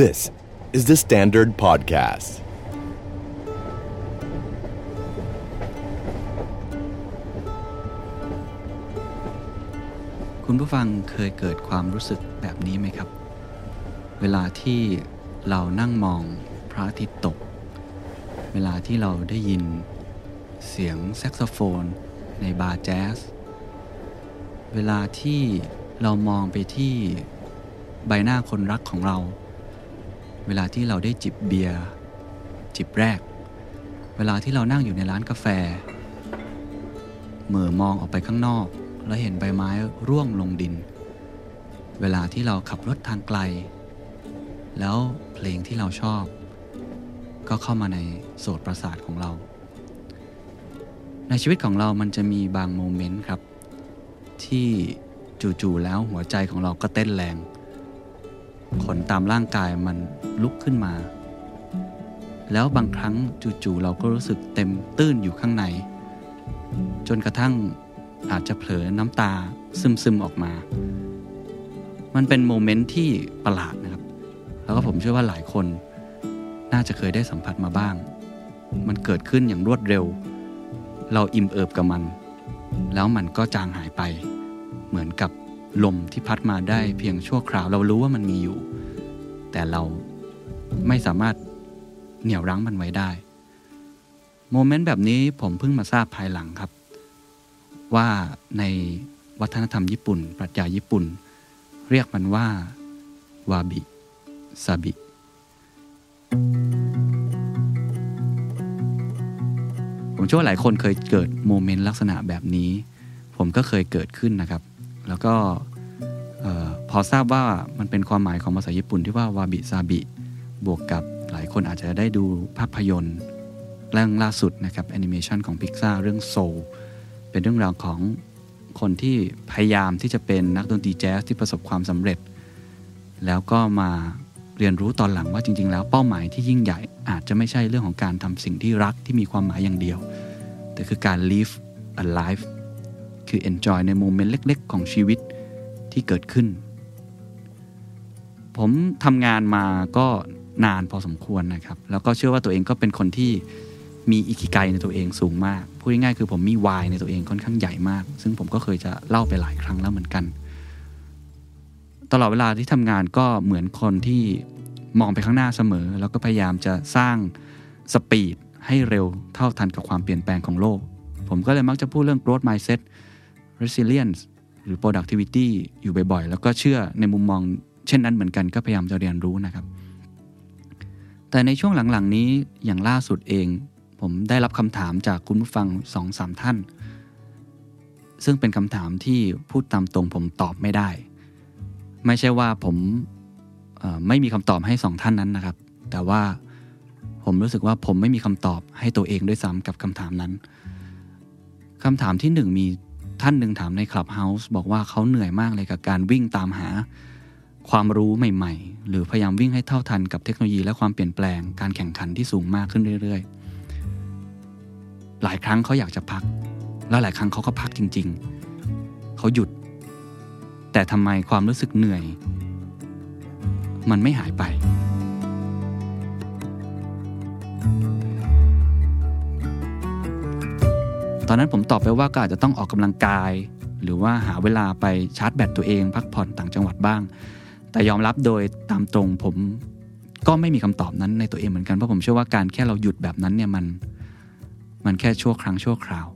This is the Standard Podcast. คุณผู้ฟังเคยเกิดความรู้สึกแบบนี้ไหมครับ เวลาที่เรานั่งมองพระอาทิตย์ตก เวลาที่เราได้ยินเสียงแซกโซโฟนในบาร์แจ๊ส เวลาที่เรามองไปที่ใบหน้าคนรักของเรา เวลาที่เราได้จิบเบียร์จิบแรก เวลาที่เรานั่งอยู่ในร้านกาแฟเหม่อมองออกไปข้างนอก แล้วเห็นใบไม้ร่วงลงดิน เวลาที่เราขับรถทางไกล แล้วเพลงที่เราชอบ ก็เข้ามาในโสตประสาทของเรา ในชีวิตของเรามันจะมีบาง moment ครับ ที่จู่ๆแล้วหัวใจของเราก็เต้นแรง ขนตามร่างกายมันลุกขึ้นมา แล้วบางครั้งจู่ๆเราก็รู้สึกเต็มตื้นอยู่ข้างใน จนกระทั่งอาจจะเผลอน้ำตาซึมๆออกมา มันเป็น moment ที่ประหลาดนะครับ แล้วก็ผมเชื่อว่าหลายคนน่าจะเคยได้สัมผัสมาบ้าง มันเกิดขึ้นอย่างรวดเร็ว เราอิ่มเอิบกับมัน แล้วมันก็จางหายไป เหมือนกับ ลมที่พัดมาได้เพียงชั่วคราว เรารู้ว่ามันมีอยู่ แต่เราไม่สามารถเหนี่ยวรั้งมันไว้ได้ โมเมนต์แบบนี้ผมเพิ่งมาทราบภายหลังครับ ว่าในวัฒนธรรมญี่ปุ่น ปรัชญาญี่ปุ่น เรียกมันว่าวาบิซาบิผมเชื่อว่าหลายคนเคยเกิด moment ลักษณะแบบนี้ ผมก็เคยเกิดขึ้นนะครับ แล้วก็พอทราบว่ามันเป็นความหมายของภาษาญี่ปุ่นที่ว่าวาบิซาบิ บวกกับหลายคนอาจจะได้ดูภาพยนตร์เรื่องล่าสุดนะครับแอนิเมชันของพิกซาเรื่อง Soulเป็นเรื่องราวของคนที่พยายามที่จะเป็นนักดนตรีแจ๊สที่ประสบความสำเร็จ แล้วก็มาเรียนรู้ตอนหลังว่าจริง ๆ แล้วเป้าหมายที่ยิ่งใหญ่อาจจะไม่ใช่เรื่องของการทำสิ่งที่รักที่มีความหมายอย่างเดียว แต่คือการ live a life คือ enjoy ในโมเมนต์เล็ก ๆ ของชีวิตที่เกิดขึ้น ผมทำงานมาก็นานพอสมควรนะครับ แล้วก็เชื่อว่าตัวเองก็เป็นคนที่มีอิคิไกในตัวเองสูงมาก พูดง่ายๆคือผมมีวายในตัวเองค่อนข้างใหญ่มาก ซึ่งผมก็เคยจะเล่าไปหลายครั้งแล้วเหมือนกัน ตลอดเวลาที่ทำงานก็เหมือนคนที่มองไปข้างหน้าเสมอ แล้วก็พยายามจะสร้างสปีดให้เร็วเท่าทันกับความเปลี่ยนแปลงของโลก ผมก็เลยมักจะพูดเรื่อง growth mindset resilience หรือ productivity อยู่บ่อยๆ แล้วก็เชื่อในมุมมอง เช่นนั้นเหมือนกันก็พยายามจะเรียนรู้นะครับ แต่ในช่วงหลังๆ นี้อย่างล่าสุดเอง ผมได้รับคำถามจากคุณผู้ฟังสองสามท่าน ซึ่งเป็นคำถามที่พูดตามตรงผมตอบไม่ได้ ไม่ใช่ว่าผมไม่มีคำตอบให้สองท่านนั้นนะครับ แต่ว่าผมรู้สึกว่าผมไม่มีคำตอบให้ตัวเองด้วยซ้ำกับคำถามนั้นคำถามที่หนึ่งมี ท่านหนึ่งถามในคลับเฮาส์บอกว่าเขาเหนื่อยมากเลยกับการวิ่งตามหาความรู้ใหม่ ๆ หรือพยายามวิ่งให้เท่าทันกับเทคโนโลยีและความเปลี่ยนแปลงการแข่งขันที่สูงมากขึ้นเรื่อย ๆ หลายครั้งเขาอยากจะพัก แล้วหลายครั้งเขาก็พักจริง ๆ เขาหยุด แต่ทำไมความรู้สึกเหนื่อย มันไม่หายไป อนนั้นผมตอบไปว่าก็อาจจะต้องออกกำลังกาย หรือว่าหาเวลาไปชาร์จแบตตัวเอง พักผ่อนต่างจังหวัดบ้าง แต่ยอมรับโดยตามตรงผมก็ไม่มีคำตอบนั้นในตัวเองเหมือนกัน เพราะผมเชื่อว่าการแค่เราหยุดแบบนั้นเนี่ยมันมันแค่ชั่วครั้งชั่วคราว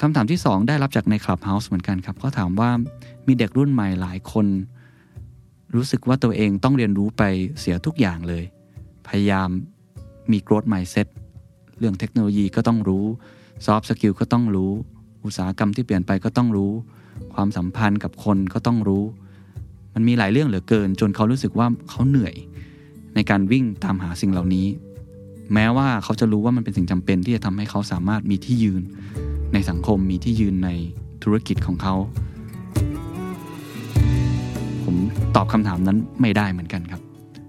คำถามที่ 2 ได้รับจากในคลับเฮาส์เหมือนกันครับเขาถามว่ามีเด็กรุ่นใหม่หลายคน รู้สึกว่าตัวเองต้องเรียนรู้ไปเสียทุกอย่างเลย พยายามมี growth mindset เรื่องเทคโนโลยีก็ต้องรู้ soft skill ก็ต้องรู้ อุตสาหกรรมที่เปลี่ยนไปก็ต้องรู้ ความสัมพันธ์กับคนก็ต้องรู้ มันมีหลายเรื่องเหลือเกิน จนเขารู้สึกว่าเขาเหนื่อย ในการวิ่งตามหาสิ่งเหล่านี้ แม้ว่าเขาจะรู้ว่ามันเป็นสิ่งจำเป็นที่จะทำให้เขาสามารถมีที่ยืน ในสังคมมีที่ยืนในธุรกิจของเขา ผมตอบคำถามนั้นไม่ได้เหมือนกันครับ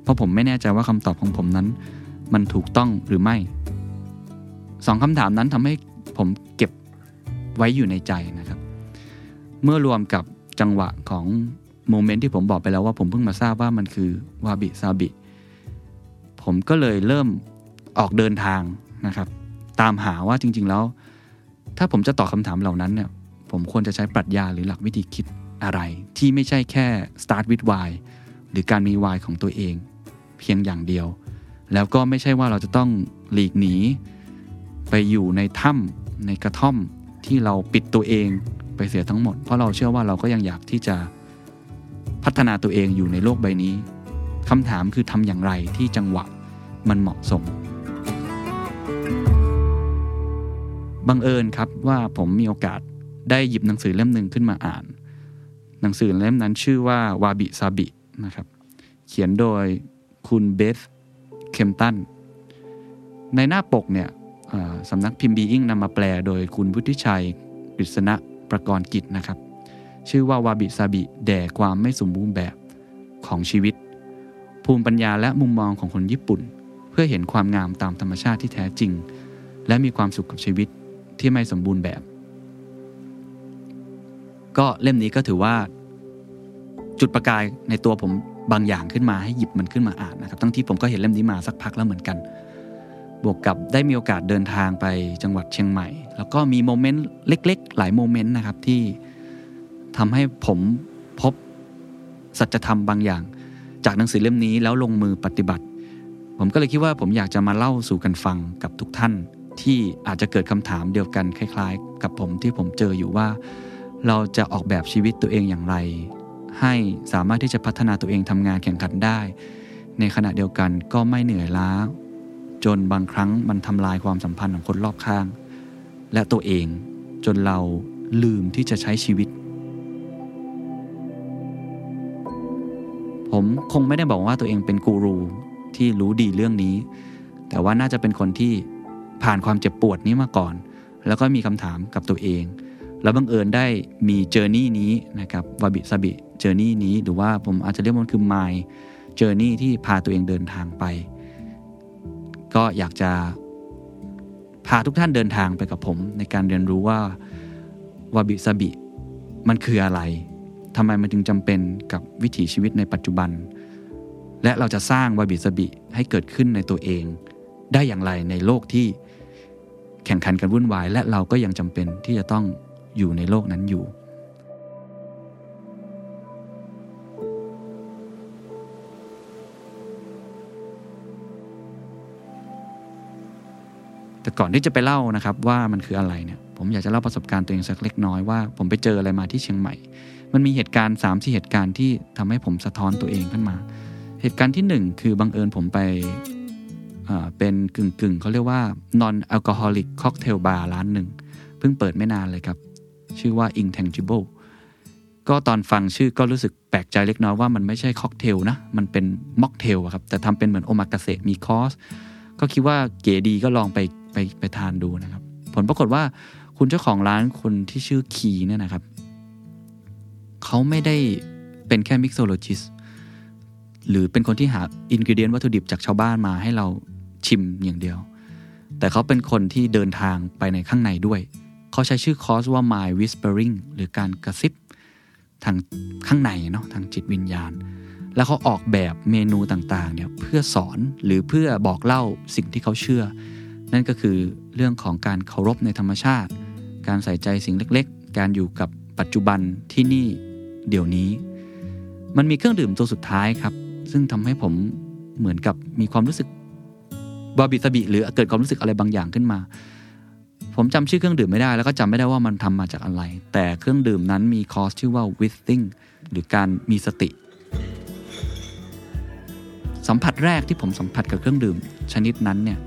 เพราะผมไม่แน่ใจว่าคำตอบของผมนั้น มันถูกต้องหรือไม่สองคำถามนั้นทำให้ ผมเก็บไว้อยู่ในใจนะครับ เมื่อรวมกับจังหวะของโมเมนต์ที่ผมบอกไปแล้วว่าผมเพิ่งมาทราบว่ามันคือวาบิซาบิ ผมก็เลยเริ่มออกเดินทางนะครับ ตามหาว่าจริง ๆแล้ว ถ้าผมจะตอบคำถามเหล่านั้นเนี่ยผมควรจะใช้ปรัชญาหรือหลักวิธีคิดอะไร ที่ไม่ใช่แค่ start with why หรือการมี why ของตัวเอง เพียงอย่างเดียว แล้วก็ไม่ใช่ว่าเราจะต้องหลีกหนี ไปอยู่ในถ้ำ ในกระท่อมที่เราปิดตัวเองไปเสียทั้งหมด เพราะเราเชื่อว่าเราก็ยังอยากที่จะพัฒนาตัวเองอยู่ในโลกใบนี้คำถามคือทำอย่างไรที่จังหวะมันเหมาะสม บังเอิญครับว่าผมมีโอกาสได้หยิบหนังสือเล่มหนึ่งขึ้นมาอ่าน หนังสือเล่มนั้นชื่อว่าวาบิซาบินะครับ เขียนโดยคุณเบธเคมตันในหน้าปกเนี่ย สำนักพิมพ์บีอิงนำมาแปลโดยคุณพุทธิชัยกฤษณะประกรณ์กิจนะครับ ชื่อว่าวาบิซาบิแด่ความไม่สมบูรณ์แบบของชีวิต ภูมิปัญญาและมุมมองของคนญี่ปุ่น เพื่อเห็นความงามตามธรรมชาติที่แท้จริง และมีความสุขกับชีวิตที่ไม่สมบูรณ์แบบ ก็เล่มนี้ก็ถือว่า จุดประกายในตัวผมบางอย่างขึ้นมาให้หยิบมันขึ้นมาอ่านนะครับทั้งที่ผมก็เห็นเล่มนี้มาสักพักแล้วเหมือนกัน บวกกับได้มีโอกาสเดินทางไปจังหวัดเชียงใหม่ แล้วก็มีโมเมนต์เล็ก ๆ หลายโมเมนต์นะครับที่ทำให้ผมพบสัจธรรมบางอย่าง จากหนังสือเล่มนี้แล้วลงมือปฏิบัติ ผมก็เลยคิดว่าผมอยากจะมาเล่าสู่กันฟังกับทุกท่าน ที่อาจจะเกิดคำถามเดียวกันคล้าย ๆ กับผมที่ผมเจออยู่ว่า เราจะออกแบบชีวิตตัวเองอย่างไร ให้สามารถที่จะพัฒนาตัวเองทำงานแข่งขันได้ ในขณะเดียวกันก็ไม่เหนื่อยล้า จนบางครั้งมันทำลายความสัมพันธ์ของคนรอบข้าง และตัวเองจนเราลืมที่จะใช้ชีวิต ผมคงไม่ได้บอกว่าตัวเองเป็นกูรูที่รู้ดีเรื่องนี้ แต่ว่าน่าจะเป็นคนที่ผ่านความเจ็บปวดนี้มาก่อน แล้วก็มีคำถามกับตัวเอง แล้วบังเอิญได้มีเจอร์นี่นี้นะครับวาบิซาบิเจอร์นี่นี้ หรือว่าผมอาจจะเรียกมันคือ my journey ที่พาตัวเองเดินทางไป ก็อยากจะพาทุกท่านเดินทางไปกับผม ในการเรียนรู้ว่าวาบิซาบิมันคืออะไรทำไมมันจึงจำเป็นกับวิถีชีวิตในปัจจุบัน และเราจะสร้างวาบิซาบิให้เกิดขึ้นในตัวเอง ได้อย่างไรในโลกที่แข่งขันกันวุ่นวาย และเราก็ยังจำเป็นที่จะต้องอยู่ในโลกนั้นอยู่ ก่อนที่จะไปเล่านะครับว่ามันคืออะไรเนี่ยผมอยากจะเล่าประสบการณ์ตัวเองสักเล็กน้อยว่าผมไปเจออะไรมาที่เชียงใหม่ มันมีเหตุการณ์3ามสี่เหตุการณ์ที่ทำให้ผมสะท้อนตัวเองขึ้นมา เหตุการณ์ที่ 1 คือบังเอิญผมไปเป็นกึ่งกึ่งเขาเรียกว่า non alcoholic cocktail bar ร้านหนึ่งเพิ่งเปิดไม่นานเลยครับ ชื่อว่า intangible ก็ตอนฟังชื่อก็รู้สึกแปลกใจเล็กน้อยว่ามันไม่ใช่ค็อกเทลนะ มันเป็นม็อกเทลครับ แต่ทำเป็นเหมือนโอมากาเสะมีคอร์ส ก็คิดว่าเก๋ดีก็ลองไป ไปไปทานดูนะครับ ผลปรากฏว่าคุณเจ้าของร้านคนที่ชื่อคีเนี่ยนะครับ เขาไม่ได้เป็นแค่ mixologist หรือเป็นคนที่หา ingredient วัตถุดิบจากชาวบ้านมาให้เราชิมอย่างเดียว แต่เขาเป็นคนที่เดินทางไปในข้างในด้วย เขาใช้ชื่อคอร์สว่า My Whispering หรือการกระซิบทางข้างในเนาะทางจิตวิญญาณ แล้วเขาออกแบบเมนูต่างๆเนี่ยเพื่อสอนหรือเพื่อบอกเล่าสิ่งที่เขาเชื่อ นั่นก็คือเรื่องของการเคารพในธรรมชาติ การใส่ใจสิ่งเล็กๆ การอยู่กับปัจจุบันที่นี่เดี๋ยวนี้ มันมีเครื่องดื่มตัวสุดท้ายครับ ซึ่งทำให้ผมเหมือนกับมีความรู้สึกบาบิสบิหรือเกิดความรู้สึกอะไรบางอย่างขึ้นมา ผมจำชื่อเครื่องดื่มไม่ได้ แล้วก็จำไม่ได้ว่ามันทำมาจากอะไร แต่เครื่องดื่มนั้นมีคอร์สชื่อว่า withing หรือการมีสติ สัมผัสแรกที่ผมสัมผัสกับเครื่องดื่มชนิดนั้นเนี่ย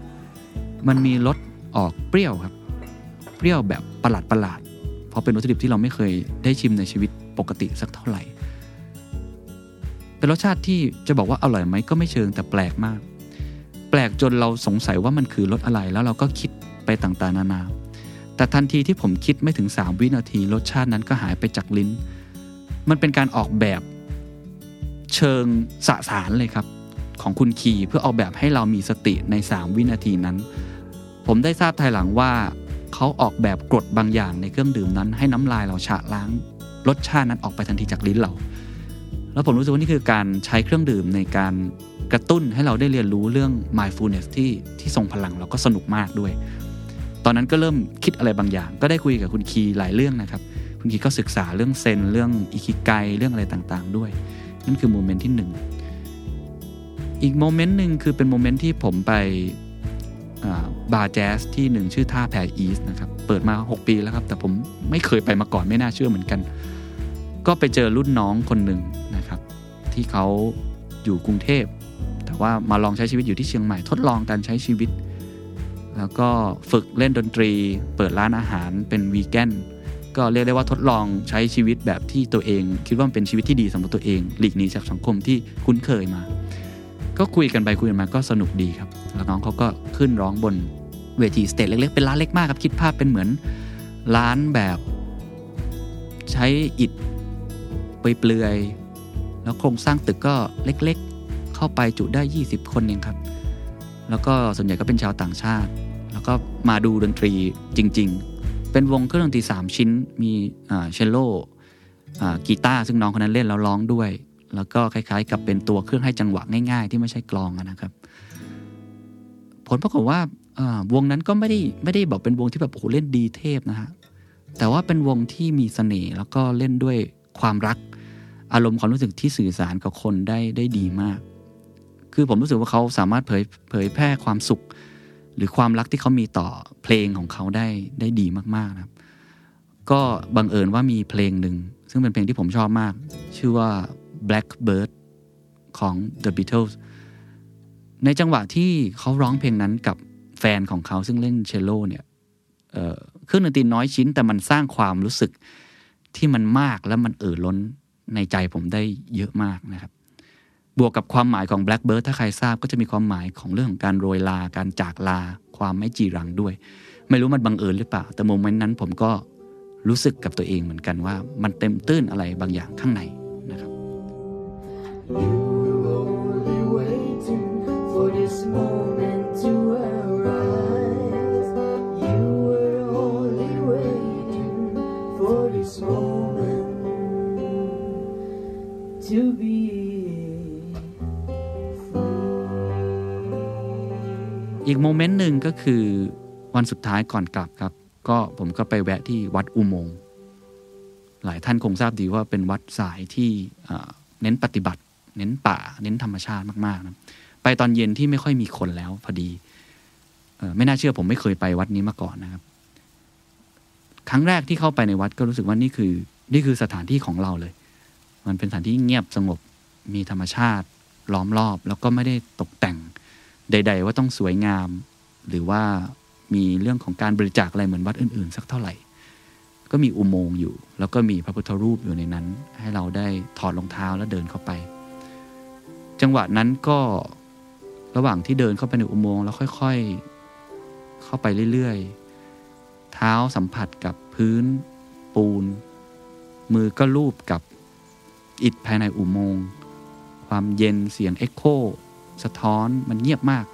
มันมีรสออกเปรี้ยวครับ เปรี้ยวแบบประหลาดประหลาดเพราะเป็นวัตถุดิบที่เราไม่เคยได้ชิมในชีวิตปกติสักเท่าไหร่ เป็นรสชาติที่จะบอกว่าอร่อยไหมก็ไม่เชิงแต่แปลกมาก แปลกจนเราสงสัยว่ามันคือรสอะไรแล้วเราก็คิดไปต่างๆ นานา แต่ทันทีที่ผมคิดไม่ถึง 3 วินาที รสชาตินั้นก็หายไปจากลิ้น มันเป็นการออกแบบเชิงสสารเลยครับ ของคุณคีเพื่อออกแบบให้เรามีสติใน 3 วินาทีนั้น ผมได้ทราบภายหลังว่า เขาออกแบบกรดบางอย่างในเครื่องดื่มนั้น ให้น้ำลายเราฉะล้าง รสชาตินั้นออกไปทันทีจากลิ้นเรา แล้วผมรู้สึกว่านี่คือการใช้เครื่องดื่มในการกระตุ้นให้เราได้เรียนรู้เรื่อง mindfulness ที่ที่ทรงพลังแล้วก็สนุกมากด้วย ตอนนั้นก็เริ่มคิดอะไรบางอย่าง ก็ได้คุยกับคุณคีหลายเรื่องนะครับ คุณคีก็ศึกษาเรื่องเซนเรื่องอิคิไกเรื่องอะไรต่างๆ ด้วย นั่นคือ moment ที่หนึ่งอีก moment หนึ่งคือเป็น moment ที่ผมไป บาร์แจ๊สที่หนึ่งชื่อท่าแพรอีสนะครับ เปิดมา 6 ปีแล้วครับ แต่ผมไม่เคยไปมาก่อนไม่น่าเชื่อเหมือนกัน ก็ไปเจอรุ่นน้องคนหนึ่งนะครับ ที่เขาอยู่กรุงเทพ แต่ว่ามาลองใช้ชีวิตอยู่ที่เชียงใหม่ทดลองการใช้ชีวิต แล้วก็ฝึกเล่นดนตรี เปิดร้านอาหารเป็นวีแกนก็เรียกได้ว่าทดลองใช้ชีวิตแบบที่ตัวเอง คิดว่าเป็นชีวิตที่ดีสำหรับตัวเอง หลีกหนีจากสังคมที่คุ้นเคยมา ก็คุยกันไปคุยกันมาก็สนุกดีครับ แล้วน้องเขาก็ขึ้นร้องบนเวทีสเตจเล็กๆ เป็นร้านเล็กมากครับ คิดภาพเป็นเหมือนร้านแบบใช้อิฐเปลือยๆแล้วโครงสร้างตึกก็เล็กๆ เข้าไปจุได้ 20 คนเองครับ แล้วก็ส่วนใหญ่ก็เป็นชาวต่างชาติ แล้วก็มาดูดนตรีจริง ๆ เป็นวงเครื่องดนตรี 3 ชิ้นมีเชลโลกีตาร์ซึ่งน้องคนนั้นเล่นแล้วร้องด้วย แล้วก็คล้ายๆ กับเป็นตัวเครื่องให้จังหวะง่าย ๆ ที่ไม่ใช่กลองนะครับ ผลปรากฏว่าวงนั้นก็ไม่ได้ไม่ได้บอกเป็นวงที่แบบโอ้โหเล่นดีเทพนะฮะแต่ว่าเป็นวงที่มีเสน่ห์แล้วก็เล่นด้วยความรัก อารมณ์ความรู้สึกที่สื่อสารกับคนได้ได้ดีมาก คือผมรู้สึกว่าเขาสามารถเผยเผยแพร่ความสุข หรือความรักที่เขามีต่อเพลงของเขาได้ได้ดีมากๆนะครับ ก็บังเอิญว่ามีเพลงหนึ่งซึ่งเป็นเพลงที่ผมชอบมาก ชื่อว่า Blackbird ของ The Beatles ในจังหวะที่เขาร้องเพลงนั้นกับแฟนของเขาซึ่งเล่นเชลโลเนี่ยเครื่องดนตรีน้อยชิ้น แต่มันสร้างความรู้สึกที่มันมากและมันเอ่อล้นในใจผมได้เยอะมากนะครับ บวกกับความหมายของ Blackbird ถ้าใครทราบก็จะมีความหมายของเรื่องของการโรยลา การจากลา ความไม่จีรังด้วย ไม่รู้มันบังเอิญหรือเปล่า แต่โมเมนต์นั้นผมก็รู้สึกกับตัวเองเหมือนกันว่า มันเต็มตื้นอะไรบางอย่างข้างใน อีกโมเมนต์หนึ่งก็คือวันสุดท้ายก่อนกลับครับ ก็ผมก็ไปแวะที่วัดอุโมงค์หลายท่านคงทราบดีว่าเป็นวัดสายที่เน้นปฏิบัติ เน้นป่า เน้นธรรมชาติมากๆนะไปตอนเย็นที่ไม่ค่อยมีคนแล้วพอดีไม่น่าเชื่อผมไม่เคยไปวัดนี้มาก่อนนะครับ ครั้งแรกที่เข้าไปในวัดก็รู้สึกว่านี่คือ นี่คือสถานที่ของเราเลย มันเป็นสถานที่เงียบสงบมีธรรมชาติล้อมรอบ แล้วก็ไม่ได้ตกแต่ง ใด ๆ ว่าต้องสวยงาม หรือว่ามีเรื่องของการบริจาคอะไรเหมือนวัดอื่น ๆ สักเท่าไหร่ ก็มีอุโมงค์อยู่ แล้วก็มีพระพุทธรูปอยู่ในนั้น ให้เราได้ถอดรองเท้าแล้วเดินเข้าไป จังหวะนั้นก็ระหว่างที่เดินเข้าไปในอุโมงค์แล้วค่อย ๆ เข้าไปเรื่อยๆ เท้าสัมผัสกับพื้นปูน มือก็ลูบกับอิฐภายในอุโมงค์ความเย็นเสียงเอ็กโค สะท้อนมันเงียบมาก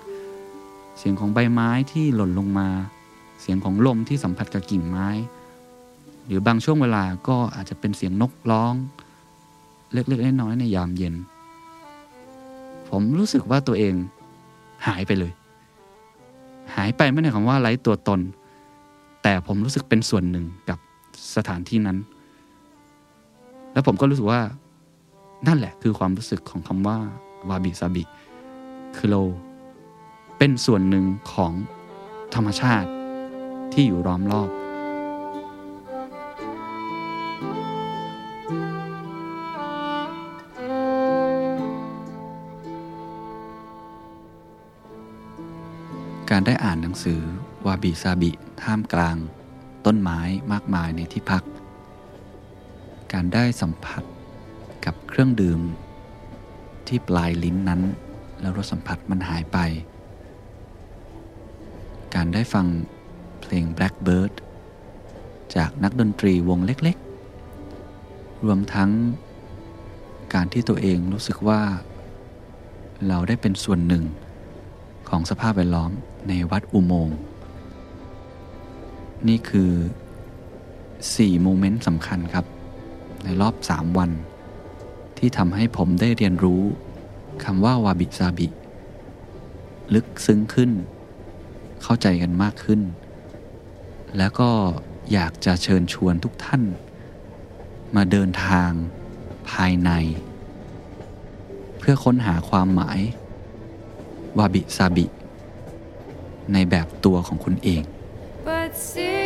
เสียงของใบไม้ที่หล่นลงมา เสียงของลมที่สัมผัสกับกิ่งไม้ หรือบางช่วงเวลาก็อาจจะเป็นเสียงนกร้อง เล็กๆน้อยๆในยามเย็น ผมรู้สึกว่าตัวเองหายไปเลย หายไปไม่ในคำว่าไร้ตัวตน แต่ผมรู้สึกเป็นส่วนหนึ่งกับสถานที่นั้น แล้วผมก็รู้สึกว่านั่นแหละคือความรู้สึกของคำว่าวาบิซาบิ คือเราเป็นส่วนหนึ่งของธรรมชาติที่อยู่ล้อมรอบ การได้อ่านหนังสือวาบิซาบิท่ามกลาง ต้นไม้มากมายในที่พัก การได้สัมผัสกับเครื่องดื่มที่ปลายลิ้นนั้น แล้วรสสัมผัสมันหายไป การได้ฟังเพลง Blackbird จากนักดนตรีวงเล็กๆ รวมทั้งการที่ตัวเองรู้สึกว่า เราได้เป็นส่วนหนึ่งของสภาพแวดล้อมในวัดอุโมงค์ นี่คือ 4 โมเมนต์สำคัญครับ ในรอบ 3 วัน ที่ทำให้ผมได้เรียนรู้ คำว่าวาบิซาบิ ลึกซึ้งขึ้น เข้าใจกันมากขึ้น แล้วก็อยากจะเชิญชวนทุกท่าน มาเดินทางภายใน เพื่อค้นหาความหมายวาบิซาบิ ในแบบตัวของคุณเอง But see